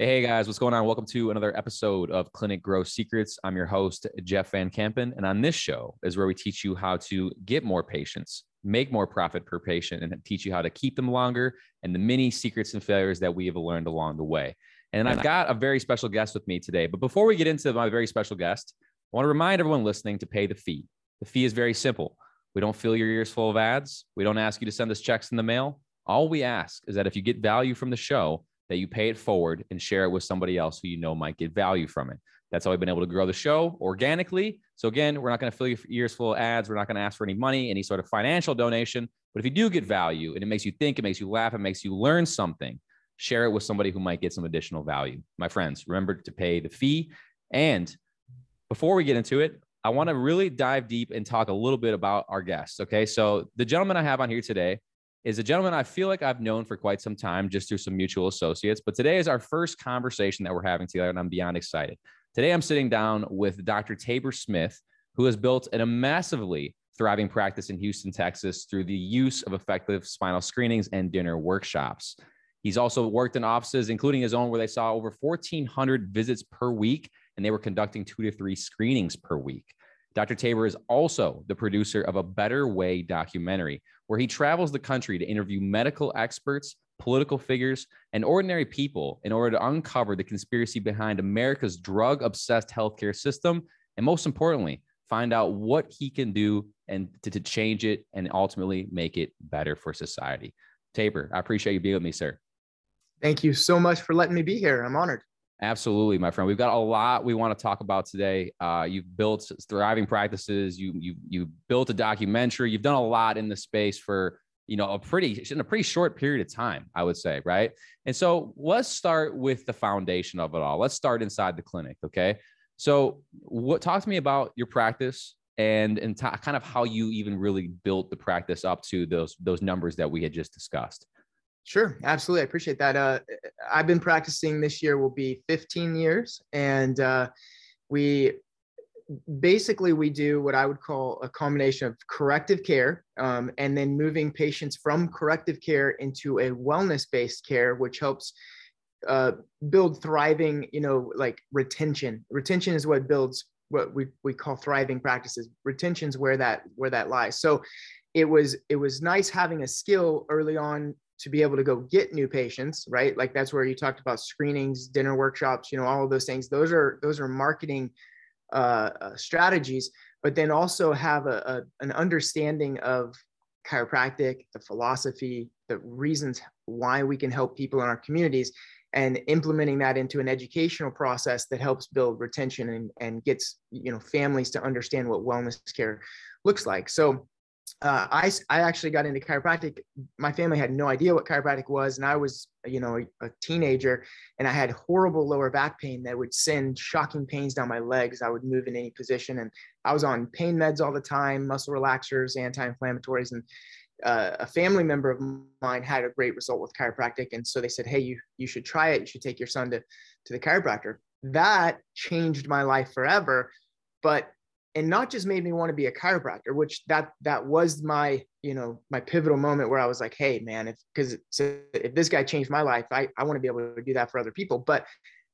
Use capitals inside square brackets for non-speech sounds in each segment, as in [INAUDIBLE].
Hey guys, what's going on? Welcome to another episode of Clinic Growth Secrets. I'm your host, Jeff Van Kampen. And on this show is where we teach you how to get more patients, make more profit per patient, and teach you how to keep them longer and the many secrets and failures that we have learned along the way. And I've got a very special guest with me today. But before we get into my very special guest, I want to remind everyone listening to pay the fee. The fee is very simple. We don't fill your ears full of ads. We don't ask you to send us checks in the mail. All we ask is that if you get value from the show, that you pay it forward and share it with somebody else who you know might get value from it. That's how we've been able to grow the show organically. So again, we're not going to fill your ears full of ads. We're not going to ask for any money, any sort of financial donation. But if you do get value and it makes you think, it makes you laugh, it makes you learn something, share it with somebody who might get some additional value. My friends, remember to pay the fee. And before we get into it, I want to really dive deep and talk a little bit about our guests. Okay. So the gentleman I have on here today is a gentleman I feel like I've known for quite some time just through some mutual associates. But today is our first conversation that we're having together, and I'm beyond excited. Today, I'm sitting down with Dr. Tabor Smith, who has built a massively thriving practice in Houston, Texas through the use of effective spinal screenings and dinner workshops. He's also worked in offices, including his own, where they saw over 1,400 visits per week, and they were conducting two to three screenings per week. Dr. Tabor is also the producer of a Better Way documentary, where he travels the country to interview medical experts, political figures, and ordinary people in order to uncover the conspiracy behind America's drug obsessed healthcare system. And most importantly, find out what he can do and to, to change it and ultimately make it better for society. Tabor, I appreciate you being with me, sir. Thank you so much for letting me be here. I'm honored. Absolutely, my friend. We've got a lot we want to talk about today. Uh, you've built thriving practices. You you you built a documentary. You've done a lot in the space for you know a pretty in a pretty short period of time, I would say, right? And so let's start with the foundation of it all. Let's start inside the clinic, okay? So, what talk to me about your practice and and t- kind of how you even really built the practice up to those those numbers that we had just discussed. Sure, absolutely. I appreciate that. Uh, I've been practicing this year will be 15 years, and uh, we basically we do what I would call a combination of corrective care um, and then moving patients from corrective care into a wellness-based care, which helps uh, build thriving, you know, like retention. Retention is what builds what we, we call thriving practices. Retention's where that where that lies. So it was it was nice having a skill early on to be able to go get new patients right? Like that's where you talked about screenings dinner workshops you know all of those things. Those are those are marketing uh, uh, strategies but then also have a, a, an understanding of chiropractic the philosophy the reasons why we can help people in our communities and implementing that into an educational process that helps build retention and, and gets you know families to understand what wellness care looks like. So uh, I, I actually got into chiropractic. My family had no idea what chiropractic was. And I was, you know, a, a, teenager and I had horrible lower back pain that would send shocking pains down my legs. I would move in any position. And I was on pain meds all the time, muscle relaxers, anti-inflammatories. And uh, a family member of mine had a great result with chiropractic. And so they said, Hey, you, you should try it. You should take your son to, to the chiropractor. That changed my life forever. But and not just made me want to be a chiropractor which that that was my you know my pivotal moment where i was like hey man if because if this guy changed my life i, I want to be able to do that for other people. But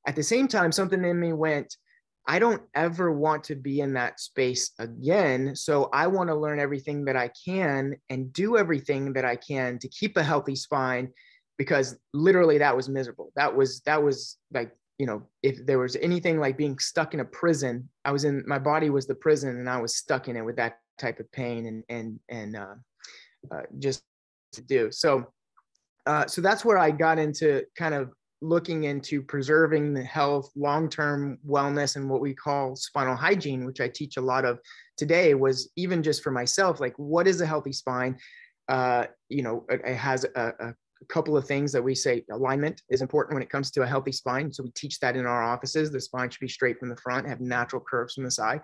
at the same time something in me went i don't ever want to be in that space again so i want to learn everything that i can and do everything that i can to keep a healthy spine because literally that was miserable. That was that was like you know, if there was anything like being stuck in a prison, I was in my body was the prison and I was stuck in it with that type of pain and and and uh, uh, just to do. So uh, so that's where I got into kind of looking into preserving the health, long-term wellness, and what we call spinal hygiene, which I teach a lot of today. Was even just for myself, like what is a healthy spine? Uh, you know, it, it has a, a a couple of things that we say alignment is important when it comes to a healthy spine. So we teach that in our offices. The spine should be straight from the front, have natural curves from the side.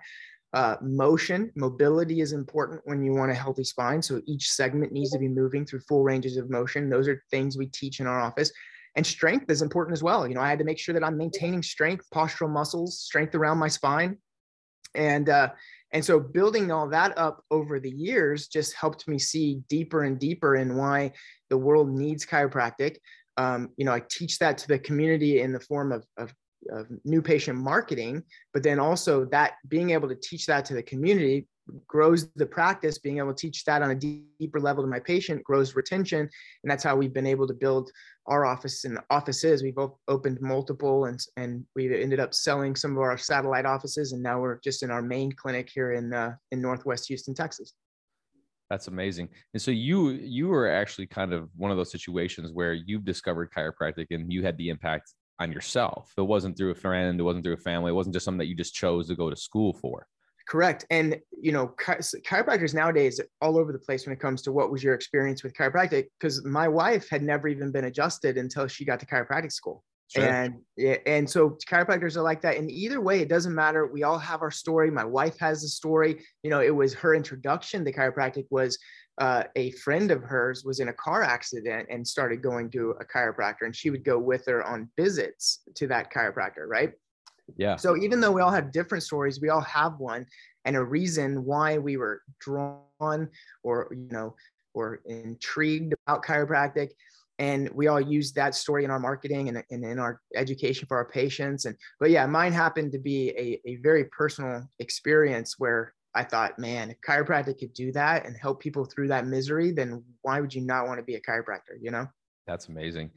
Uh, motion, mobility is important when you want a healthy spine. So each segment needs to be moving through full ranges of motion. Those are things we teach in our office. And strength is important as well. You know, I had to make sure that I'm maintaining strength, postural muscles, strength around my spine. And uh, and so building all that up over the years just helped me see deeper and deeper in why the world needs chiropractic. um, you know, I teach that to the community in the form of, of, of new patient marketing, but then also that being able to teach that to the community grows the practice being able to teach that on a deeper level to my patient grows retention and that's how we've been able to build our office and offices we've opened multiple and and we ended up selling some of our satellite offices and now we're just in our main clinic here in uh, in northwest houston texas that's amazing. And so you you were actually kind of one of those situations where you've discovered chiropractic and you had the impact on yourself. It wasn't through a friend, it wasn't through a family, it wasn't just something that you just chose to go to school for. Correct. And you know, chi- chiropractors nowadays all over the place when it comes to what was your experience with chiropractic because my wife had never even been adjusted until she got to chiropractic school. Sure. And and so chiropractors are like that. And either way, it doesn't matter. We all have our story. My wife has a story. You know, it was her introduction to chiropractic was uh, a friend of hers was in a car accident and started going to a chiropractor, and she would go with her on visits to that chiropractor, right? Yeah. So even though we all have different stories, we all have one and a reason why we were drawn or you know or intrigued about chiropractic. And we all use that story in our marketing and, and in our education for our patients. And but yeah mine happened to be a, a very personal experience where i thought man if chiropractic could do that and help people through that misery then why would you not want to be a chiropractor? You know? That's amazing.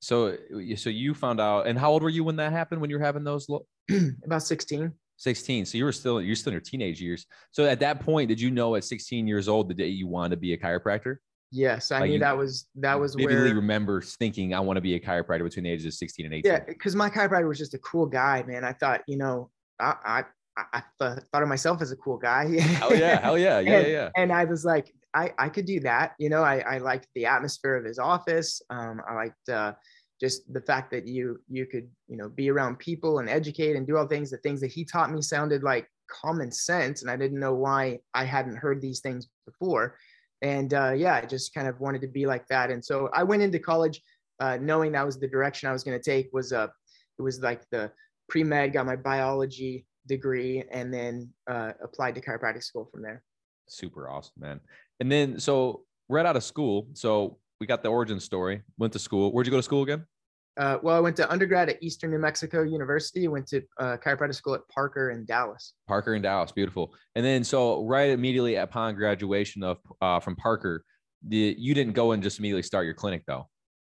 So so you found out and how old were you when that happened when you were having those [CLEARS THROAT] about 16 16 so you were still you're still in your teenage years so at that point did you know at 16 years old the day you wanted to be a chiropractor Yes, I like knew you, that was that was where remember thinking I want to be a chiropractor between the ages of 16 and 18. Yeah, because my chiropractor was just a cool guy, man. I thought, you know, I I, I thought of myself as a cool guy. [LAUGHS] hell yeah, hell yeah, yeah, and, yeah, yeah. And I was like, I I could do that. You know, I I liked the atmosphere of his office. Um, I liked uh, just the fact that you you could you know be around people and educate and do all things. The things that he taught me sounded like common sense, and I didn't know why I hadn't heard these things before and uh, yeah, I just kind of wanted to be like that. And so I went into college uh, knowing that was the direction I was going to take. Was uh, it was like the pre med, got my biology degree, and then uh, applied to chiropractic school from there. Super awesome, man. And then so right out of school, so we got the origin story. Went to school. Where'd you go to school again? Uh, well, I went to undergrad at Eastern New Mexico University. Went to uh, chiropractic school at Parker in Dallas. Parker in Dallas, beautiful. And then, so right immediately upon graduation of uh, from Parker, the, you didn't go and just immediately start your clinic, though.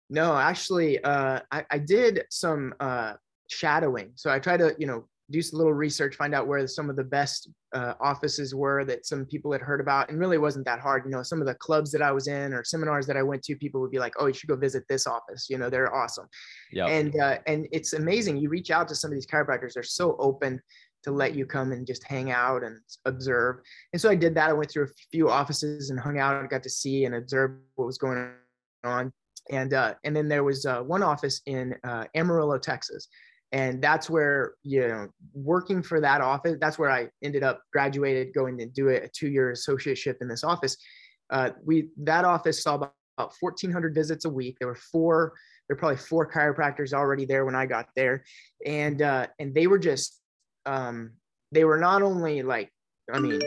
No, actually, uh, I, I did some uh, shadowing. So I tried to, you know, do some little research, find out where some of the best uh, offices were that some people had heard about, and really wasn't that hard. You know, some of the clubs that I was in or seminars that I went to, people would be like, "Oh, you should go visit this office." You know, they're awesome. Yeah. And uh, and it's amazing. You reach out to some of these chiropractors; they're so open to let you come and just hang out and observe. And so I did that. I went through a few offices and hung out and got to see and observe what was going on. And uh, and then there was uh, one office in uh, Amarillo, Texas and that's where you know working for that office that's where i ended up graduated going to do a two-year associateship in this office. Uh, we that office saw about, about 1400 visits a week. There were four there were probably four chiropractors already there when i got there. And uh, and they were just um, they were not only like i mean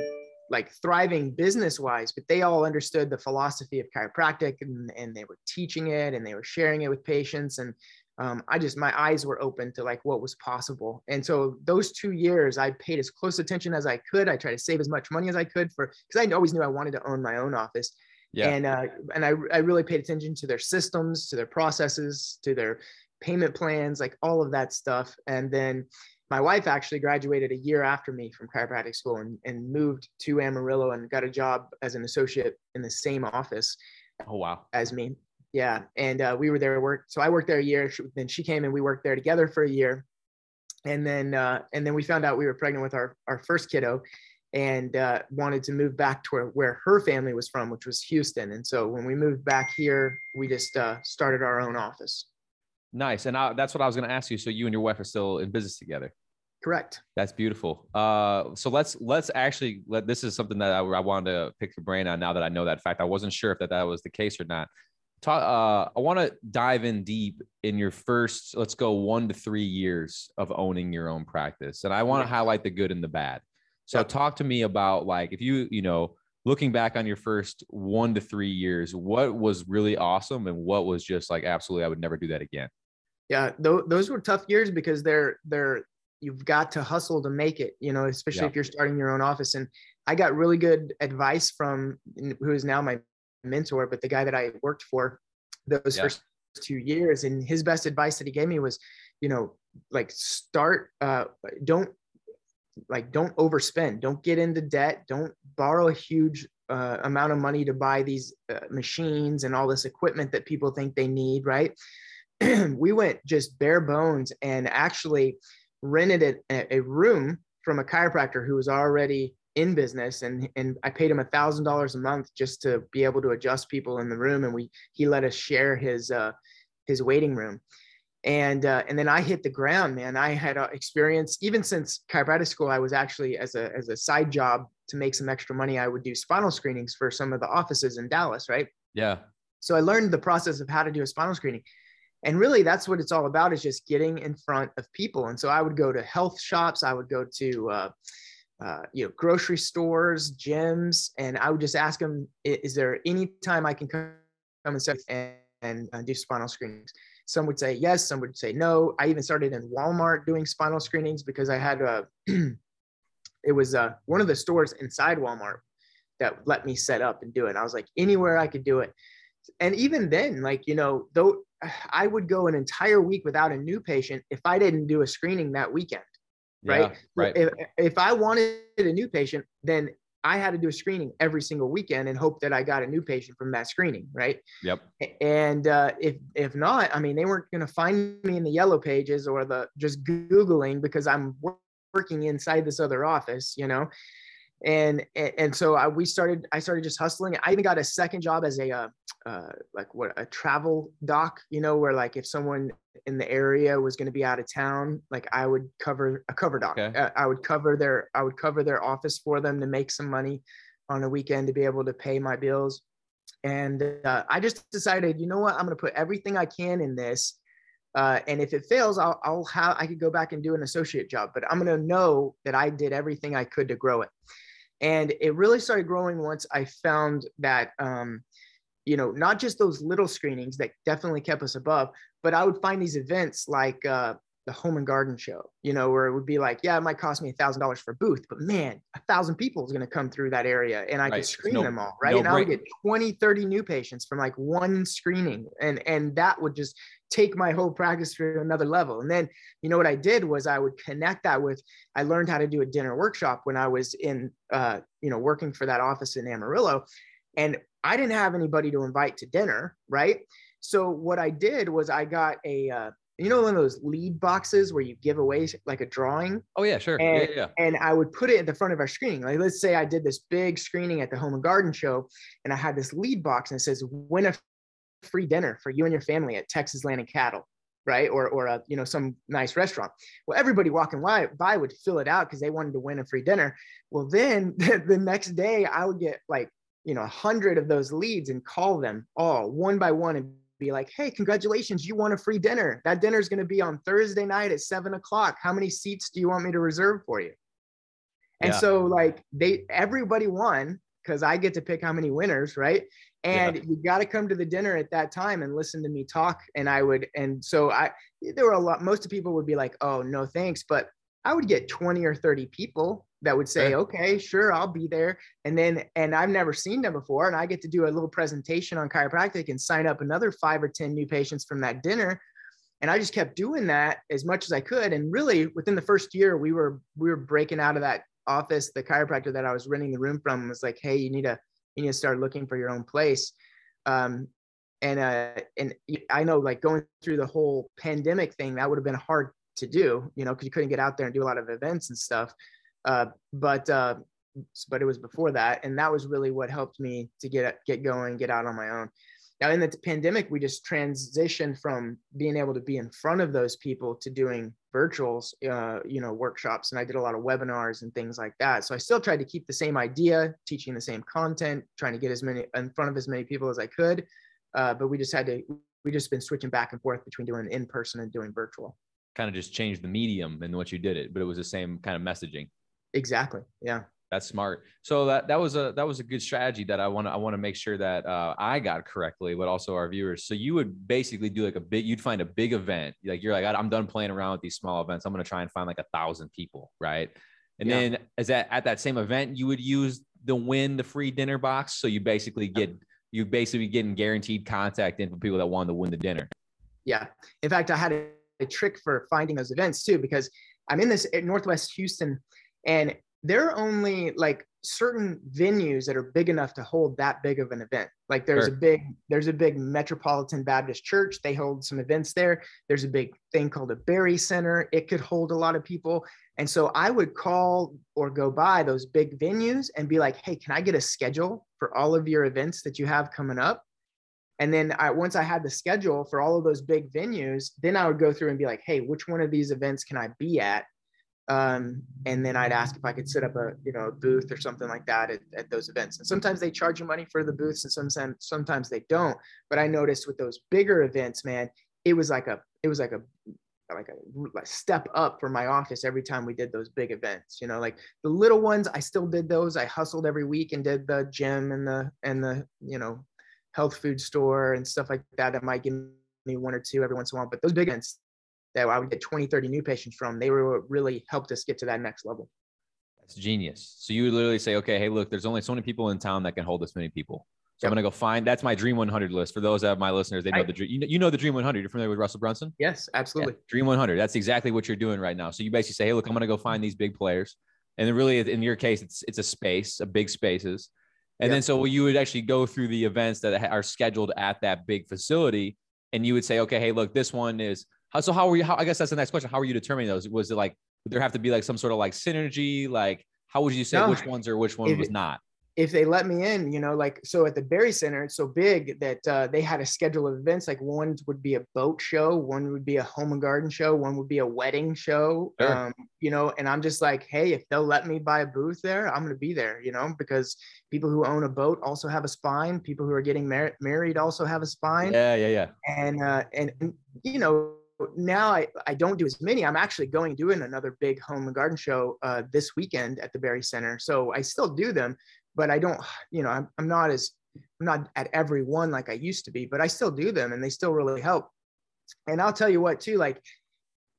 like thriving business wise but they all understood the philosophy of chiropractic and, and they were teaching it and they were sharing it with patients. And um, I just my eyes were open to like what was possible. And so those two years, I paid as close attention as I could. I tried to save as much money as I could for because I always knew I wanted to own my own office. Yeah. And uh, and I I really paid attention to their systems, to their processes, to their payment plans, like all of that stuff. And then my wife actually graduated a year after me from chiropractic school and, and moved to Amarillo and got a job as an associate in the same office. Oh wow! As me, yeah and uh, we were there work so i worked there a year she, then she came and we worked there together for a year. And then uh, and then we found out we were pregnant with our our first kiddo and uh, wanted to move back to where, where her family was from which was houston. And so when we moved back here we just uh, started our own office. Nice and I, that's what i was going to ask you so you and your wife are still in business together? Correct. That's beautiful. Uh, so let's let's actually let this is something that I, I wanted to pick your brain on now that i know that fact. I wasn't sure if that, that was the case or not talk, uh, I want to dive in deep in your first, let's go one to three years of owning your own practice. And I want to highlight the good and the bad. So talk to me about like, if you, you know, looking back on your first one to three years, what was really awesome and what was just like absolutely I would never do that again? Yeah, th- those were tough years because they're they're you've got to hustle to make it, you know, especially if you're starting your own office. And I got really good advice from who is now my mentor, but the guy that I worked for those yeah. first two years. And his best advice that he gave me was, you know, like start, uh, don't like, don't overspend, don't get into debt, don't borrow a huge uh, amount of money to buy these uh, machines and all this equipment that people think they need. Right. [CLEARS THROAT] we went just bare bones and actually rented a, a room from a chiropractor who was already in business and and I paid him a thousand dollars a month just to be able to adjust people in the room and we he let us share his uh his waiting room. And uh, and then I hit the ground man. I had uh, experience even since chiropractic school I was actually as a as a side job to make some extra money I would do spinal screenings for some of the offices in Dallas right? Yeah. So I learned the process of how to do a spinal screening. And really that's what it's all about is just getting in front of people. And so i would go to health shops i would go to uh, uh, you know grocery stores gyms and i would just ask them is there any time i can come and and, and uh, do spinal screenings? Some would say yes some would say no. I even started in walmart doing spinal screenings because i had a, [CLEARS THROAT] it was uh, one of the stores inside walmart that let me set up and do it. I was like anywhere i could do it. And even then like you know though [SIGHS] I would go an entire week without a new patient if I didn't do a screening that weekend. Right. Yeah, right. If, if I wanted a new patient, then I had to do a screening every single weekend and hope that I got a new patient from that screening. Right. Yep. And uh, if, if not, I mean, they weren't going to find me in the yellow pages or the just Googling because I'm working inside this other office, you know? And and so I, we started i started just hustling i even got a second job as a uh, uh, like what a travel doc you know where like if someone in the area was going to be out of town like i would cover a cover doc okay. uh, i would cover their i would cover their office for them to make some money on a weekend to be able to pay my bills and uh, i just decided you know what i'm going to put everything i can in this uh, and if it fails, I'll, I'll have, I could go back and do an associate job, but I'm going to know that I did everything I could to grow it. And it really started growing once I found that, um, you know, not just those little screenings that definitely kept us above, but I would find these events like uh, the home and garden show, you know, where it would be like, yeah, it might cost me a thousand dollars for a booth, but man, a thousand people is going to come through that area and I right. could screen no, them all. Right. No and I would get 20, 30 new patients from like one screening. And, and that would just take my whole practice to another level. And then, you know, what I did was I would connect that with, I learned how to do a dinner workshop when I was in, uh, you know, working for that office in Amarillo. And I didn't have anybody to invite to dinner. Right. So what I did was I got a, uh, you know, one of those lead boxes where you give away like a drawing. Oh yeah, sure. And, yeah, yeah. and I would put it at the front of our screening. Like let's say I did this big screening at the home and garden show and I had this lead box and it says win a free dinner for you and your family at Texas Land and Cattle, right? Or or a, you know some nice restaurant. Well, everybody walking by would fill it out because they wanted to win a free dinner. Well, then [LAUGHS] the, the next day I would get like you know a hundred of those leads and call them all one by one and be like, hey, congratulations, you won a free dinner. That dinner is going to be on Thursday night at seven o'clock. How many seats do you want me to reserve for you? And yeah. so like they everybody won because I get to pick how many winners, right? and yeah. you got to come to the dinner at that time and listen to me talk and i would and so i there were a lot most of people would be like oh no thanks but i would get 20 or 30 people that would say okay sure i'll be there and then and i've never seen them before and i get to do a little presentation on chiropractic and sign up another five or 10 new patients from that dinner and i just kept doing that as much as i could and really within the first year we were we were breaking out of that office the chiropractor that i was renting the room from was like hey you need to you need to start looking for your own place. Um, and uh, and I know like going through the whole pandemic thing, that would have been hard to do, you know, because you couldn't get out there and do a lot of events and stuff. Uh, but uh, but it was before that, and that was really what helped me to get get going, get out on my own. Now, in the pandemic, we just transitioned from being able to be in front of those people to doing virtuals, uh, you know, workshops, and I did a lot of webinars and things like that. So I still tried to keep the same idea, teaching the same content, trying to get as many in front of as many people as I could. Uh, but we just had to, we just been switching back and forth between doing in person and doing virtual. Kind of just changed the medium and what you did it, but it was the same kind of messaging. Exactly. Yeah. That's smart. So that that was a that was a good strategy that I want to I want to make sure that uh, I got correctly, but also our viewers. So you would basically do like a big, you'd find a big event, like you're like I'm done playing around with these small events. I'm gonna try and find like a thousand people, right? And yeah. then as that at that same event, you would use the win the free dinner box. So you basically get you basically getting guaranteed contact in for people that wanted to win the dinner. Yeah. In fact, I had a, a trick for finding those events too because I'm in this Northwest Houston and there are only like certain venues that are big enough to hold that big of an event. Like there's sure. a big there's a big Metropolitan Baptist Church. They hold some events there. There's a big thing called a Berry Center. It could hold a lot of people. And so I would call or go by those big venues and be like, "Hey, can I get a schedule for all of your events that you have coming up?" And then I once I had the schedule for all of those big venues, then I would go through and be like, "Hey, which one of these events can I be at?" Um, and then I'd ask if I could set up a you know a booth or something like that at, at those events. And sometimes they charge you money for the booths, and sometimes sometimes they don't. But I noticed with those bigger events, man, it was like a it was like a like a, step up for my office every time we did those big events. You know, like the little ones, I still did those. I hustled every week and did the gym and the and the you know health food store and stuff like that. That might give me one or two every once in a while. But those big events, that I would get 20, 30 new patients from, they were really helped us get to that next level. That's genius. So you would literally say, okay, hey, look, there's only so many people in town that can hold this many people. So yep. I'm gonna go find. That's my Dream 100 list. For those of my listeners, they know the dream. You know, you know the Dream 100. You're familiar with Russell Brunson? Yes, absolutely. Yeah, dream 100. That's exactly what you're doing right now. So you basically say, hey, look, I'm gonna go find these big players, and then really, in your case, it's it's a space, a big spaces, and yep. then so you would actually go through the events that are scheduled at that big facility, and you would say, okay, hey, look, this one is how, so how were you? How, I guess that's the next question. How were you determining those? Was it like would there have to be like some sort of like synergy? Like how would you say no, which ones or which one was not? If they let me in, you know, like so at the Berry Center, it's so big that uh, they had a schedule of events. Like one would be a boat show, one would be a home and garden show, one would be a wedding show. Sure. Um, you know, and I'm just like, hey, if they'll let me buy a booth there, I'm gonna be there. You know, because people who own a boat also have a spine. People who are getting mar- married also have a spine. Yeah, yeah, yeah. And uh, and, and you know now I, I don't do as many. I'm actually going doing another big home and garden show uh, this weekend at the Berry Center. So I still do them, but I don't, you know, I'm, I'm not as, I'm not at every one like I used to be, but I still do them and they still really help. And I'll tell you what too, like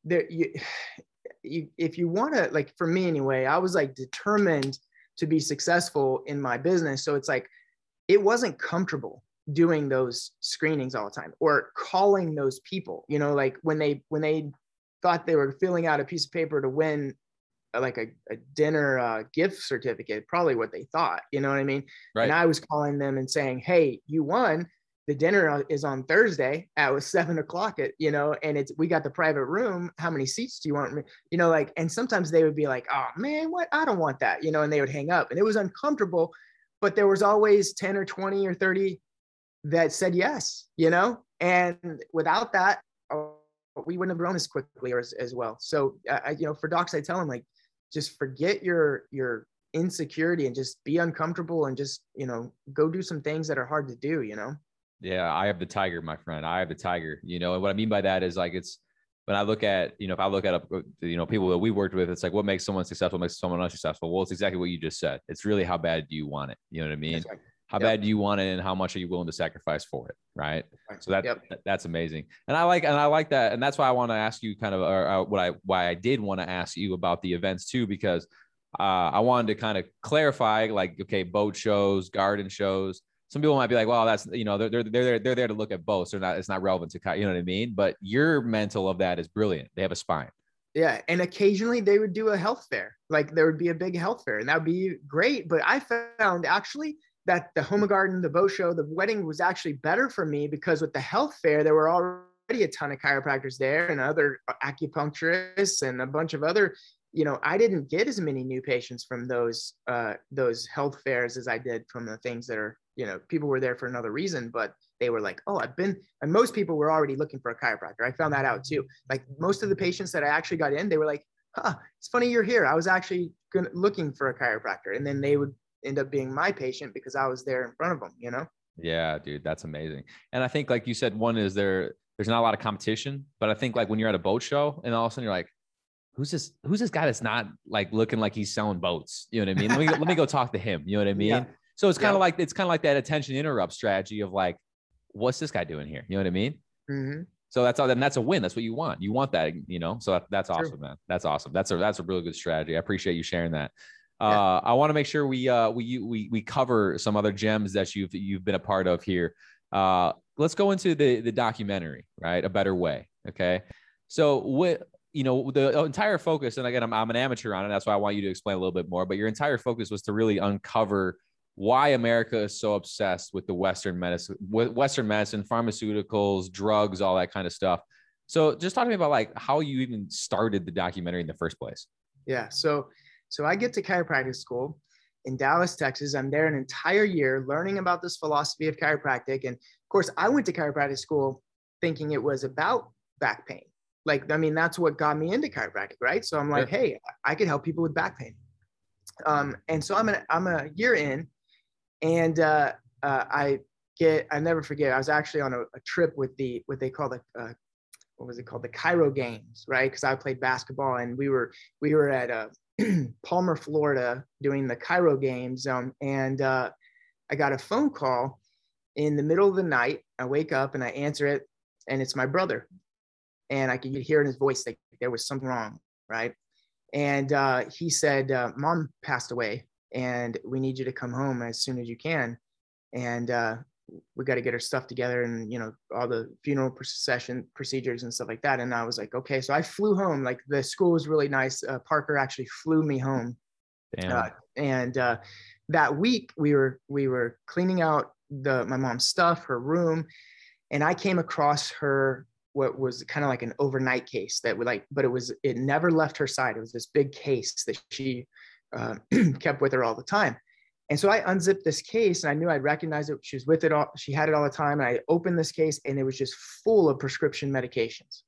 there, you, [SIGHS] you if you want to, like for me anyway, I was like determined to be successful in my business. So it's like, it wasn't comfortable doing those screenings all the time or calling those people you know like when they when they thought they were filling out a piece of paper to win uh, like a, a dinner uh, gift certificate probably what they thought you know what i mean? Right. and i was calling them and saying hey you won. The dinner uh, is on thursday at seven o'clock at you know and it's we got the private room. How many seats do you want you know like and sometimes they would be like oh man what? I don't want that you know and they would hang up and it was uncomfortable but there was always 10 or 20 or 30 that said yes, you know, and without that, oh, we wouldn't have grown as quickly or as, as well. So, uh, you know, for docs, I tell them like, just forget your your insecurity and just be uncomfortable and just you know go do some things that are hard to do. You know. Yeah, I have the tiger, my friend. I have the tiger. You know, and what I mean by that is like it's when I look at, you know, if I look at, a, you know, people that we worked with, it's like what makes someone successful makes someone unsuccessful. Well, it's exactly what you just said. It's really how bad do you want it? You know what I mean? Right how yep. bad do you want it and how much are you willing to sacrifice for it right? So that yep. that's amazing. And i like and i like that. And that's why i want to ask you kind of uh, what i why i did want to ask you about the events too because uh, i wanted to kind of clarify like okay boat shows garden shows. Some people might be like well that's you know they're, they're, they're, they're there to look at boats. They're not it's not relevant to you know what i mean? But your mental of that is brilliant. They have a spine. Yeah and occasionally they would do a health fair. Like there would be a big health fair and that would be great but i found actually that the home garden, the boat show, the wedding was actually better for me because with the health fair, there were already a ton of chiropractors there and other acupuncturists and a bunch of other, you know, I didn't get as many new patients from those uh, those health fairs as I did from the things that are, you know, people were there for another reason, but they were like, oh, I've been, and most people were already looking for a chiropractor. I found that out too. Like most of the patients that I actually got in, they were like, huh, it's funny you're here. I was actually looking for a chiropractor. And then they would end up being my patient because I was there in front of them, you know? Yeah, dude, that's amazing. And I think, like you said, one is there, there's not a lot of competition, but I think like when you're at a boat show and all of a sudden you're like, who's this who's this guy that's not like looking like he's selling boats you know what i mean let me let me go talk to him you know what i [LAUGHS] mean yeah. so it's kind of yeah. like it's kind of like that attention interrupt strategy of like what's this guy doing here you know what i mean mm-hmm. so that's all then that's a win that's what you want you want that you know so that, that's awesome True. man that's awesome that's a that's a really good strategy i appreciate you sharing that uh, I want to make sure we uh, we we we cover some other gems that you've you've been a part of here. Uh, let's go into the the documentary, right? A better way. Okay. So what you know the entire focus, and again, I'm I'm an amateur on it. That's why I want you to explain a little bit more. But your entire focus was to really uncover why America is so obsessed with the Western medicine, Western medicine, pharmaceuticals, drugs, all that kind of stuff. So just talk to me about like how you even started the documentary in the first place. Yeah. So so I get to chiropractic school in Dallas, Texas. I'm there an entire year learning about this philosophy of chiropractic. And of course, I went to chiropractic school thinking it was about back pain. Like, I mean, that's what got me into chiropractic, right? So I'm like, hey, I could help people with back pain. Um, and so I'm, an, I'm a year in, and uh, uh, I get, I never forget, I was actually on a, a trip with the, what they call the, uh, what was it called? The Chiro Games, right? Because I played basketball, and we were, we were at a, [CLEARS THROAT] Palmer, Florida, doing the Chiro games. Um, and uh, I got a phone call in the middle of the night. I wake up and I answer it, and it's my brother. And I could hear in his voice that there was something wrong, right? And uh, he said, uh, Mom passed away, and we need you to come home as soon as you can. And uh, we got to get our stuff together and you know all the funeral procession procedures and stuff like that. And i was like okay. So i flew home. Like the school was really nice. Uh, parker actually flew me home. Uh, and uh, that week we were we were cleaning out the my mom's stuff her room and i came across her what was kind of like an overnight case that would like but it was it never left her side. It was this big case that she uh, [CLEARS THROAT] kept with her all the time and so I unzipped this case and I knew I'd recognize it. She was with it all, she had it all the time. And I opened this case and it was just full of prescription medications.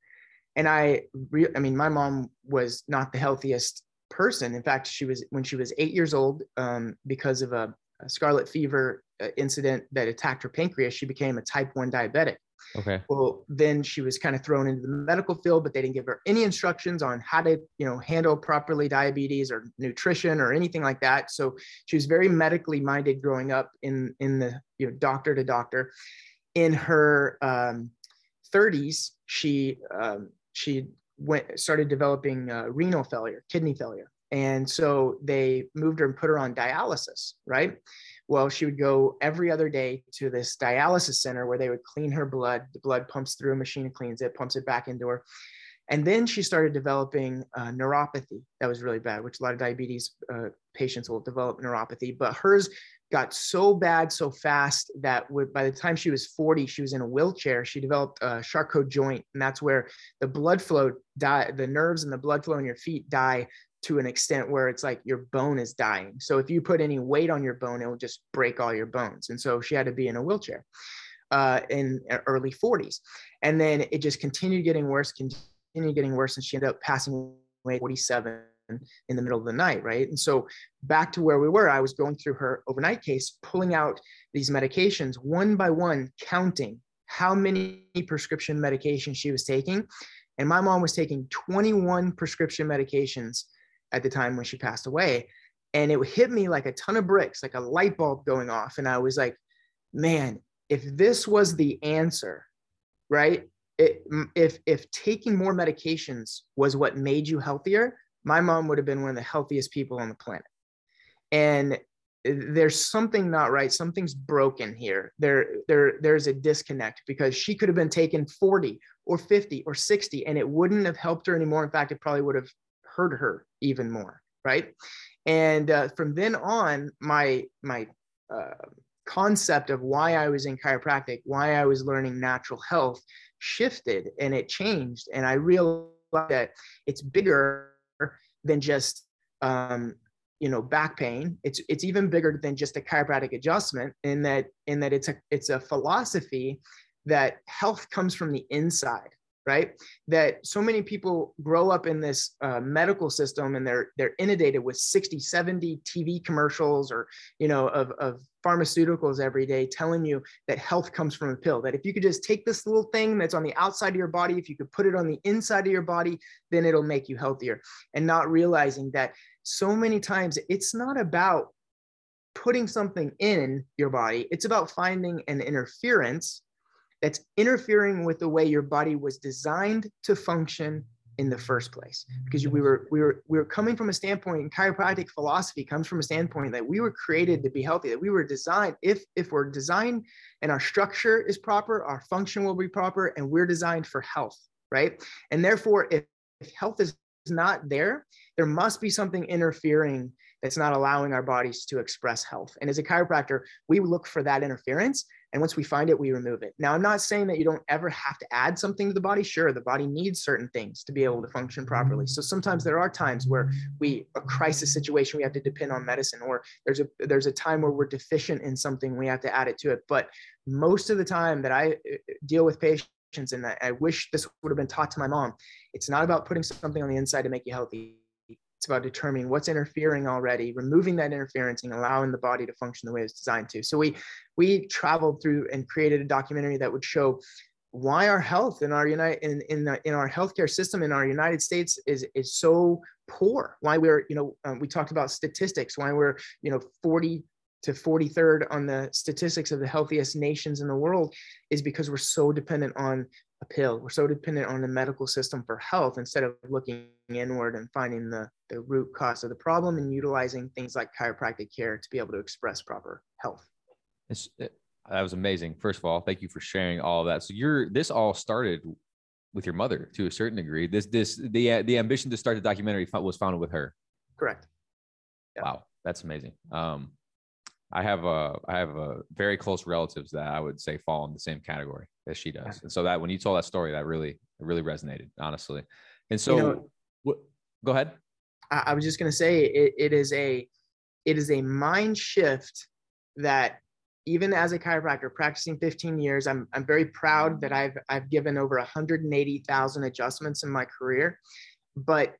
And I, re- I mean, my mom was not the healthiest person. In fact, she was, when she was eight years old, um, because of a, a scarlet fever uh, incident that attacked her pancreas, she became a type 1 diabetic. Okay. Well, then she was kind of thrown into the medical field, but they didn't give her any instructions on how to, you know, handle properly diabetes or nutrition or anything like that. So she was very medically minded growing up in in the you know doctor to doctor. In her um, 30s, she um, she went started developing uh, renal failure, kidney failure, and so they moved her and put her on dialysis, right? Well, she would go every other day to this dialysis center where they would clean her blood. The blood pumps through a machine cleans it, pumps it back into her. And then she started developing uh, neuropathy. That was really bad, which a lot of diabetes uh, patients will develop neuropathy. But hers got so bad so fast that by the time she was 40, she was in a wheelchair. She developed a Charcot joint, and that's where the blood flow die, the nerves and the blood flow in your feet die to an extent where it's like your bone is dying. So if you put any weight on your bone, it will just break all your bones. And so she had to be in a wheelchair uh, in early 40s. And then it just continued getting worse, continued getting worse. And she ended up passing away 47 in the middle of the night, right? And so back to where we were, I was going through her overnight case, pulling out these medications one by one, counting how many prescription medications she was taking. And my mom was taking 21 prescription medications at the time when she passed away. And it hit me like a ton of bricks, like a light bulb going off. And I was like, man, if this was the answer, right? It, if if taking more medications was what made you healthier, my mom would have been one of the healthiest people on the planet. And there's something not right. Something's broken here. There, there, there's a disconnect because she could have been taken 40 or 50 or 60, and it wouldn't have helped her anymore. In fact, it probably would have hurt her even more, right? And uh, from then on, my my uh, concept of why I was in chiropractic, why I was learning natural health, shifted and it changed, and I realized that it's bigger than just um, you know back pain. It's it's even bigger than just a chiropractic adjustment in that in that it's a it's a philosophy that health comes from the inside right? That so many people grow up in this uh, medical system and they're they're inundated with 60 70 tv commercials or you know of, of pharmaceuticals every day telling you that health comes from a pill. That if you could just take this little thing that's on the outside of your body if you could put it on the inside of your body then it'll make you healthier. And not realizing that so many times it's not about putting something in your body. It's about finding an interference that's interfering with the way your body was designed to function in the first place. Because we were we were we were coming from a standpoint chiropractic philosophy comes from a standpoint that we were created to be healthy that we were designed if if we're designed and our structure is proper our function will be proper and we're designed for health right? And therefore if, if health is not there there must be something interfering that's not allowing our bodies to express health. And as a chiropractor we look for that interference and once we find it, we remove it. Now, I'm not saying that you don't ever have to add something to the body. Sure, the body needs certain things to be able to function properly. So sometimes there are times where we a crisis situation we have to depend on medicine, or there's a there's a time where we're deficient in something we have to add it to it. But most of the time that I uh, deal with patients and I wish this would have been taught to my mom. It's not about putting something on the inside to make you healthy. It's about determining what's interfering already, removing that interference, and allowing the body to function the way it's designed to. So we we traveled through and created a documentary that would show why our health in our United in in, the, in our healthcare system in our United States is is so poor. Why we're you know um, we talked about statistics. Why we're you know 40 to 43rd on the statistics of the healthiest nations in the world is because we're so dependent on a pill. We're so dependent on the medical system for health instead of looking inward and finding the, the root cause of the problem and utilizing things like chiropractic care to be able to express proper health. It's, it, that was amazing. First of all, thank you for sharing all of that. So you're this all started with your mother to a certain degree. This this the the ambition to start the documentary was founded with her. Correct. Yeah. Wow, that's amazing. Um, I have a I have a very close relatives that I would say fall in the same category as she does, and so that when you told that story, that really really resonated, honestly. And so, you know, go ahead. I, I was just gonna say it, it is a it is a mind shift that even as a chiropractor practicing 15 years, I'm I'm very proud that I've I've given over 180,000 adjustments in my career, but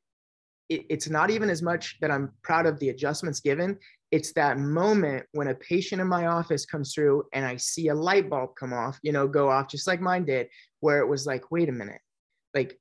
it, it's not even as much that I'm proud of the adjustments given. It's that moment when a patient in my office comes through and I see a light bulb come off, you know, go off just like mine did, where it was like, wait a minute, like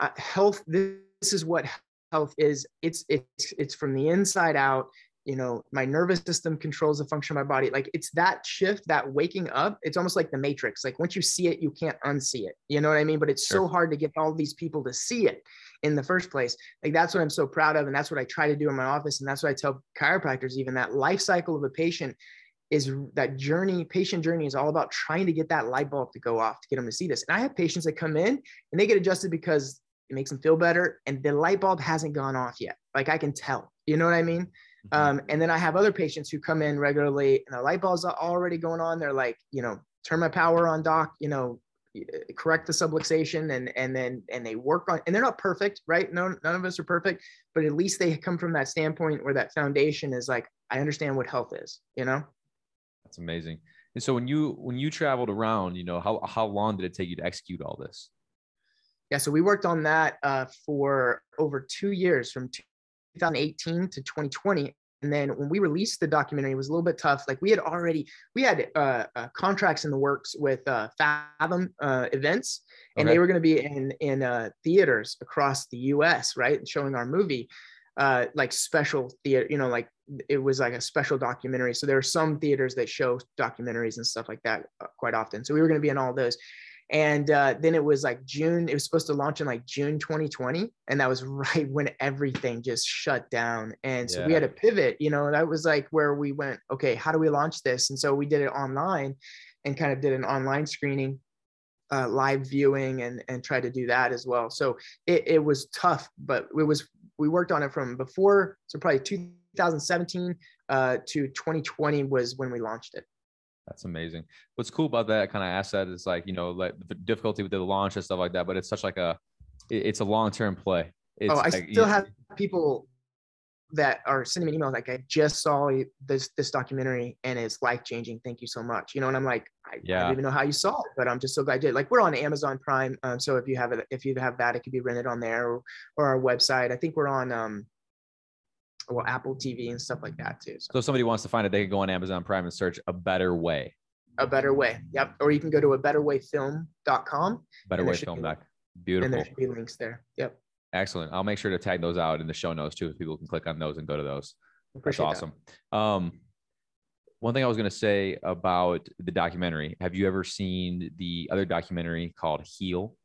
uh, health, this, this is what health is. It's, it's, it's from the inside out. You know my nervous system controls the function of my body. Like it's that shift that waking up. It's almost like the matrix. Like once you see it you can't unsee it. You know what i mean? But it's sure. so hard to get all these people to see it in the first place. Like that's what i'm so proud of and that's what i try to do in my office and that's what i tell chiropractors even that life cycle of a patient is that journey patient journey is all about trying to get that light bulb to go off to get them to see this. And i have patients that come in and they get adjusted because it makes them feel better and the light bulb hasn't gone off yet. Like i can tell. You know what i mean? Mm-hmm. Um, and then I have other patients who come in regularly and the light bulbs are already going on. They're like, you know, turn my power on doc, you know, correct the subluxation and and then and they work on and they're not perfect right? No none of us are perfect but at least they come from that standpoint where that foundation is like i understand what health is you know? That's amazing. And so when you when you traveled around you know how how long did it take you to execute all this? Yeah so we worked on that uh, for over two years from 2018 to 2020 and then when we released the documentary it was a little bit tough. Like we had already we had uh, uh, contracts in the works with uh, fathom uh, events and okay. they were going to be in in uh, theaters across the us right showing our movie uh, like special theater you know like it was like a special documentary. So there are some theaters that show documentaries and stuff like that quite often. So we were going to be in all those and uh, then it was like June. It was supposed to launch in like June 2020, and that was [LAUGHS] right when everything just shut down. And so yeah. we had to pivot. You know, that was like where we went. Okay, how do we launch this? And so we did it online, and kind of did an online screening, uh, live viewing, and and tried to do that as well. So it, it was tough, but it was we worked on it from before, so probably 2017 uh, to 2020 was when we launched it. That's amazing. What's cool about that kind of asset is like, you know, like the difficulty with the launch and stuff like that, but it's such like a, it's a long-term play. It's oh, I like, still have people that are sending me emails like I just saw this this documentary and it's life changing. Thank you so much. You know, and I'm like, I, yeah. I don't even know how you saw it, but I'm just so glad I did. Like we're on Amazon Prime, um, so if you have it, if you have that, it could be rented on there or, or our website. I think we're on um, well Apple TV and stuff like that too. So, so if somebody wants to find it, they can go on Amazon Prime and search a better way. A better way. Yep. Or you can go to a betterwayfilm.com. Better way film. Doc. Beautiful. And there should be links there. Yep. Excellent. I'll make sure to tag those out in the show notes too, if people can click on those and go to those. Appreciate That's awesome. That. Um, one thing I was going to say about the documentary. Have you ever seen the other documentary called Heal?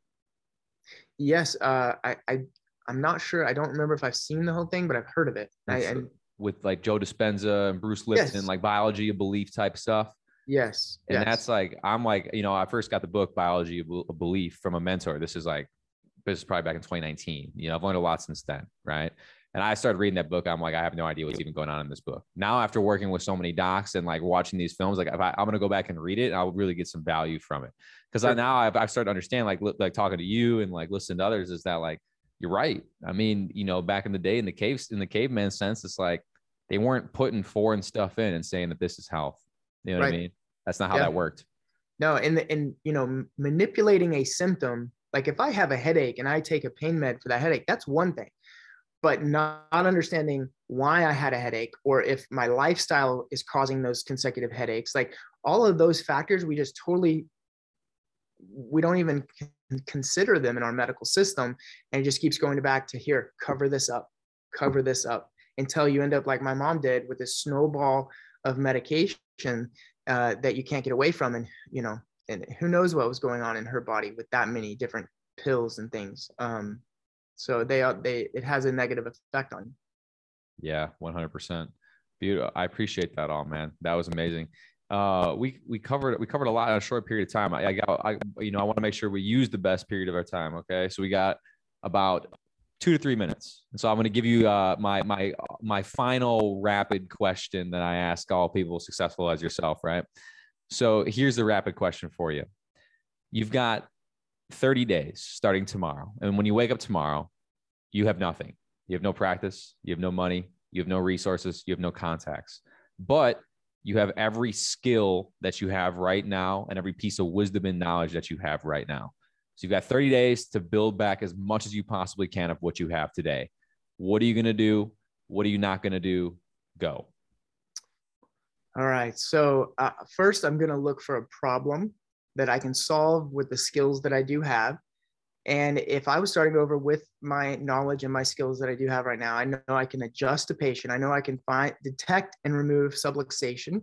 Yes. Uh, I, I, I'm not sure. I don't remember if I've seen the whole thing, but I've heard of it. I, and, with like Joe Dispenza and Bruce Lipton, yes. like biology of belief type stuff. Yes. And yes. that's like, I'm like, you know, I first got the book Biology of Belief from a mentor. This is like, this is probably back in 2019. You know, I've learned a lot since then. Right. And I started reading that book. I'm like, I have no idea what's even going on in this book. Now, after working with so many docs and like watching these films, like if I, am going to go back and read it, I'll really get some value from it. Because sure. now I've, I've started to understand, like, like talking to you and like listening to others, is that like you're right. I mean, you know, back in the day in the caves, in the caveman sense, it's like they weren't putting foreign stuff in and saying that this is health. You know right. what I mean? That's not how yeah. that worked. No, and and you know, manipulating a symptom, like if I have a headache and I take a pain med for that headache, that's one thing. But not, not understanding why I had a headache or if my lifestyle is causing those consecutive headaches, like all of those factors, we just totally we don't even consider them in our medical system and it just keeps going back to here cover this up cover this up until you end up like my mom did with this snowball of medication uh, that you can't get away from and you know and who knows what was going on in her body with that many different pills and things um, so they are they it has a negative effect on you. Yeah 100% beautiful i appreciate that all man. That was amazing uh, we we covered we covered a lot in a short period of time. I, I got I you know I want to make sure we use the best period of our time. Okay, so we got about two to three minutes. And so I'm going to give you uh, my my my final rapid question that I ask all people successful as yourself. Right. So here's the rapid question for you. You've got 30 days starting tomorrow, and when you wake up tomorrow, you have nothing. You have no practice. You have no money. You have no resources. You have no contacts. But you have every skill that you have right now and every piece of wisdom and knowledge that you have right now. So you've got 30 days to build back as much as you possibly can of what you have today. What are you going to do? What are you not going to do? Go. All right. So, uh, first, I'm going to look for a problem that I can solve with the skills that I do have. And if I was starting over with my knowledge and my skills that I do have right now, I know I can adjust a patient. I know I can find, detect, and remove subluxation.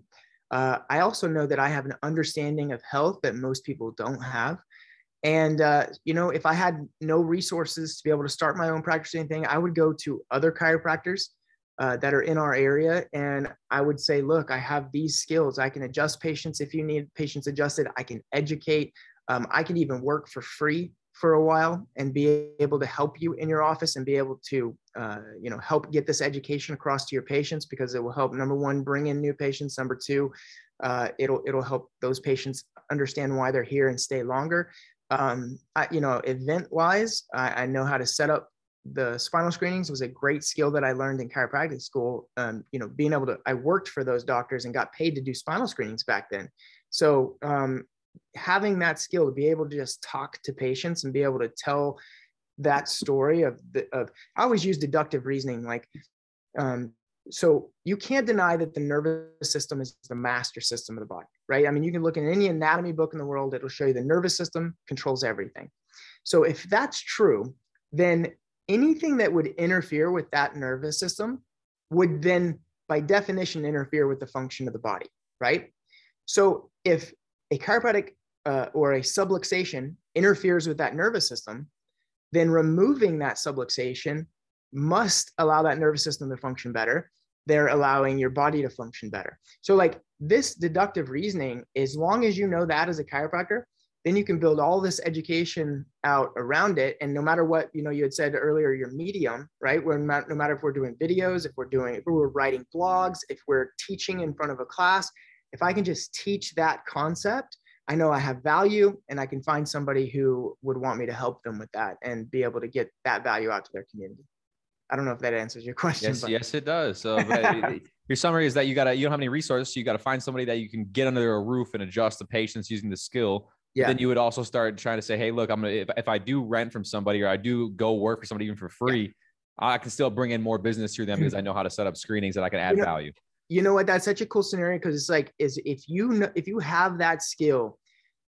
Uh, I also know that I have an understanding of health that most people don't have. And uh, you know, if I had no resources to be able to start my own practice or anything, I would go to other chiropractors uh, that are in our area, and I would say, look, I have these skills. I can adjust patients if you need patients adjusted. I can educate. Um, I can even work for free for a while and be able to help you in your office and be able to uh, you know help get this education across to your patients because it will help number one bring in new patients. Number two uh, it'll it'll help those patients understand why they're here and stay longer. Um, I, you know event wise I, I, know how to set up the spinal screenings was a great skill that i learned in chiropractic school. Um, you know being able to i worked for those doctors and got paid to do spinal screenings back then. So um, having that skill to be able to just talk to patients and be able to tell that story of the of I always use deductive reasoning like um so you can't deny that the nervous system is the master system of the body right? I mean you can look in any anatomy book in the world it'll show you the nervous system controls everything. So if that's true then anything that would interfere with that nervous system would then by definition interfere with the function of the body right? So if a chiropractic uh, or a subluxation interferes with that nervous system, then removing that subluxation must allow that nervous system to function better. They're allowing your body to function better. So, like this deductive reasoning, as long as you know that as a chiropractor, then you can build all this education out around it. And no matter what, you know, you had said earlier, your medium, right? Where no matter if we're doing videos, if we're doing, if we're writing blogs, if we're teaching in front of a class, if I can just teach that concept, I know I have value and I can find somebody who would want me to help them with that and be able to get that value out to their community. I don't know if that answers your question. Yes, but. yes, it does. So [LAUGHS] your summary is that you gotta you don't have any resources, so you gotta find somebody that you can get under a roof and adjust the patients using the skill. Yeah. Then you would also start trying to say, hey, look, I'm gonna if, if I do rent from somebody or I do go work for somebody even for free, yeah. I can still bring in more business through them because [CLEARS THROAT] I know how to set up screenings that I can add You know, value. You know what? That's such a cool scenario because it's like is if you know if you have that skill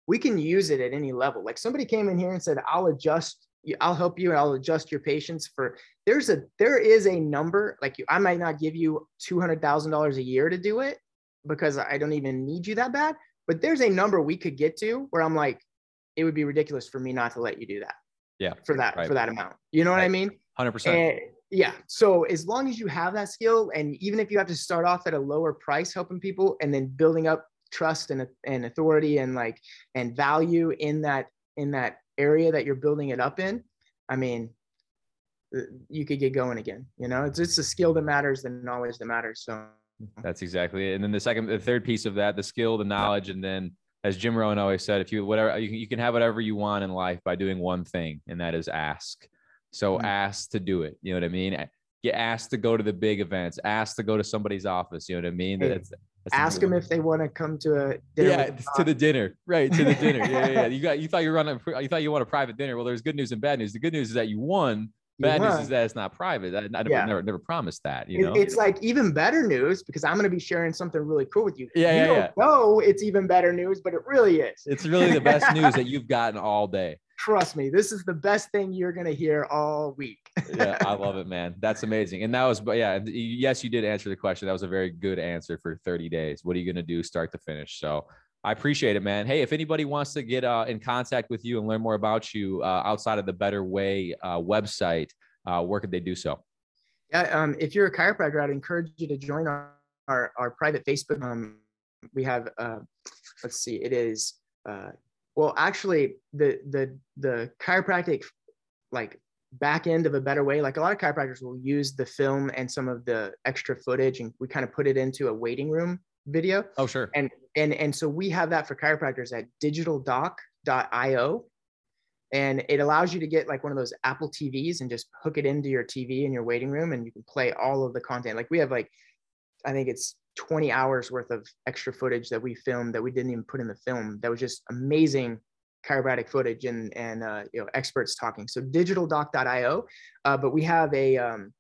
we can use it at any level. Like somebody came in here and said i'll adjust i'll help you and i'll adjust your patients for there's a there is a number like you i might not give you $200000 a year to do it because i don't even need you that bad but there's a number we could get to where i'm like it would be ridiculous for me not to let you do that Yeah, for that right. for that amount. You know what i mean? 100%. and yeah. So as long as you have that skill, and even if you have to start off at a lower price helping people and then building up trust and, and authority and like and value in that in that area that you're building it up in, I mean, uh, you could get going again. You know, it's it's the skill that matters, the knowledge that matters. So That's exactly it. And then the second, the third piece of that, the skill, the knowledge, and then as Jim Rohn always said, if you whatever you, you can have whatever you want in life by doing one thing, and that is ask. So Mhm. ask to do it. You know what I mean? Get asked to go to the big events. asked to go to somebody's office. You know what I mean? Hey, That's, that's ask them if they want to come to a dinner. yeah, to the dinner, right? To the dinner. Yeah, yeah, yeah. [LAUGHS] You got you thought you were on a you thought you want a private dinner. Well, there's good news and bad news. The good news is that you won. Bad news is that it's not private. I, I never, Yeah. never never promised that. You know? It's like even better news because I'm going to be sharing something really cool with you. Yeah, you yeah, don't yeah. know it's even better news, but it really is. it's really the best [LAUGHS] news that you've gotten all day. Trust me, this is the best thing you're going to hear all week. [LAUGHS] yeah, I love it, man. That's amazing. And that was, but yeah, yes, you did answer the question. That was a very good answer for 30 days. What are you going to do start to finish? So I appreciate it, man. Hey, if anybody wants to get uh, in contact with you and learn more about you uh, outside of the Better Way uh, website, uh, where could they do so? Yeah, um, if you're a chiropractor, I'd encourage you to join our our, our private Facebook. Um, we have, uh, let's see, it is, uh, well, actually, the the the chiropractic like back end of a better way. Like a lot of chiropractors will use the film and some of the extra footage, and we kind of put it into a waiting room video. Oh, sure. and and and so we have that for chiropractors at digitaldoc.io and it allows you to get like one of those apple tvs and just hook it into your tv in your waiting room and you can play all of the content like we have like i think it's 20 hours worth of extra footage that we filmed that we didn't even put in the film that was just amazing chiropractic footage and and uh, you know experts talking so digitaldoc.io uh, but we have a um,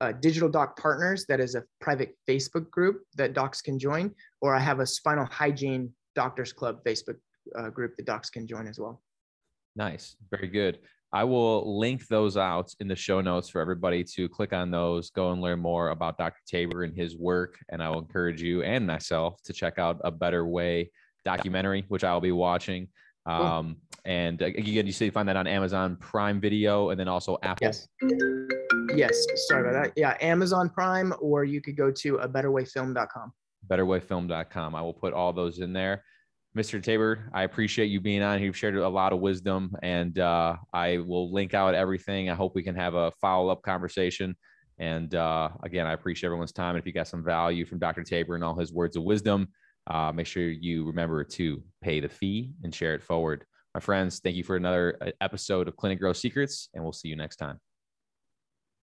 uh, Digital Doc Partners, that is a private Facebook group that docs can join, or I have a Spinal Hygiene Doctors Club Facebook uh, group that docs can join as well. Nice. Very good. I will link those out in the show notes for everybody to click on those, go and learn more about Dr. Tabor and his work. And I will encourage you and myself to check out a Better Way documentary, which I'll be watching. Um, and uh, again, you you find that on Amazon Prime Video and then also Apple. Yes. Yes. Sorry about that. Yeah. Amazon Prime, or you could go to a betterwayfilm.com. betterwayfilm.com. I will put all those in there. Mr. Tabor, I appreciate you being on. Here. You've shared a lot of wisdom, and uh, I will link out everything. I hope we can have a follow up conversation. And uh, again, I appreciate everyone's time. And if you got some value from Dr. Tabor and all his words of wisdom, uh, make sure you remember to pay the fee and share it forward. My friends, thank you for another uh, episode of Clinic Growth Secrets, and we'll see you next time.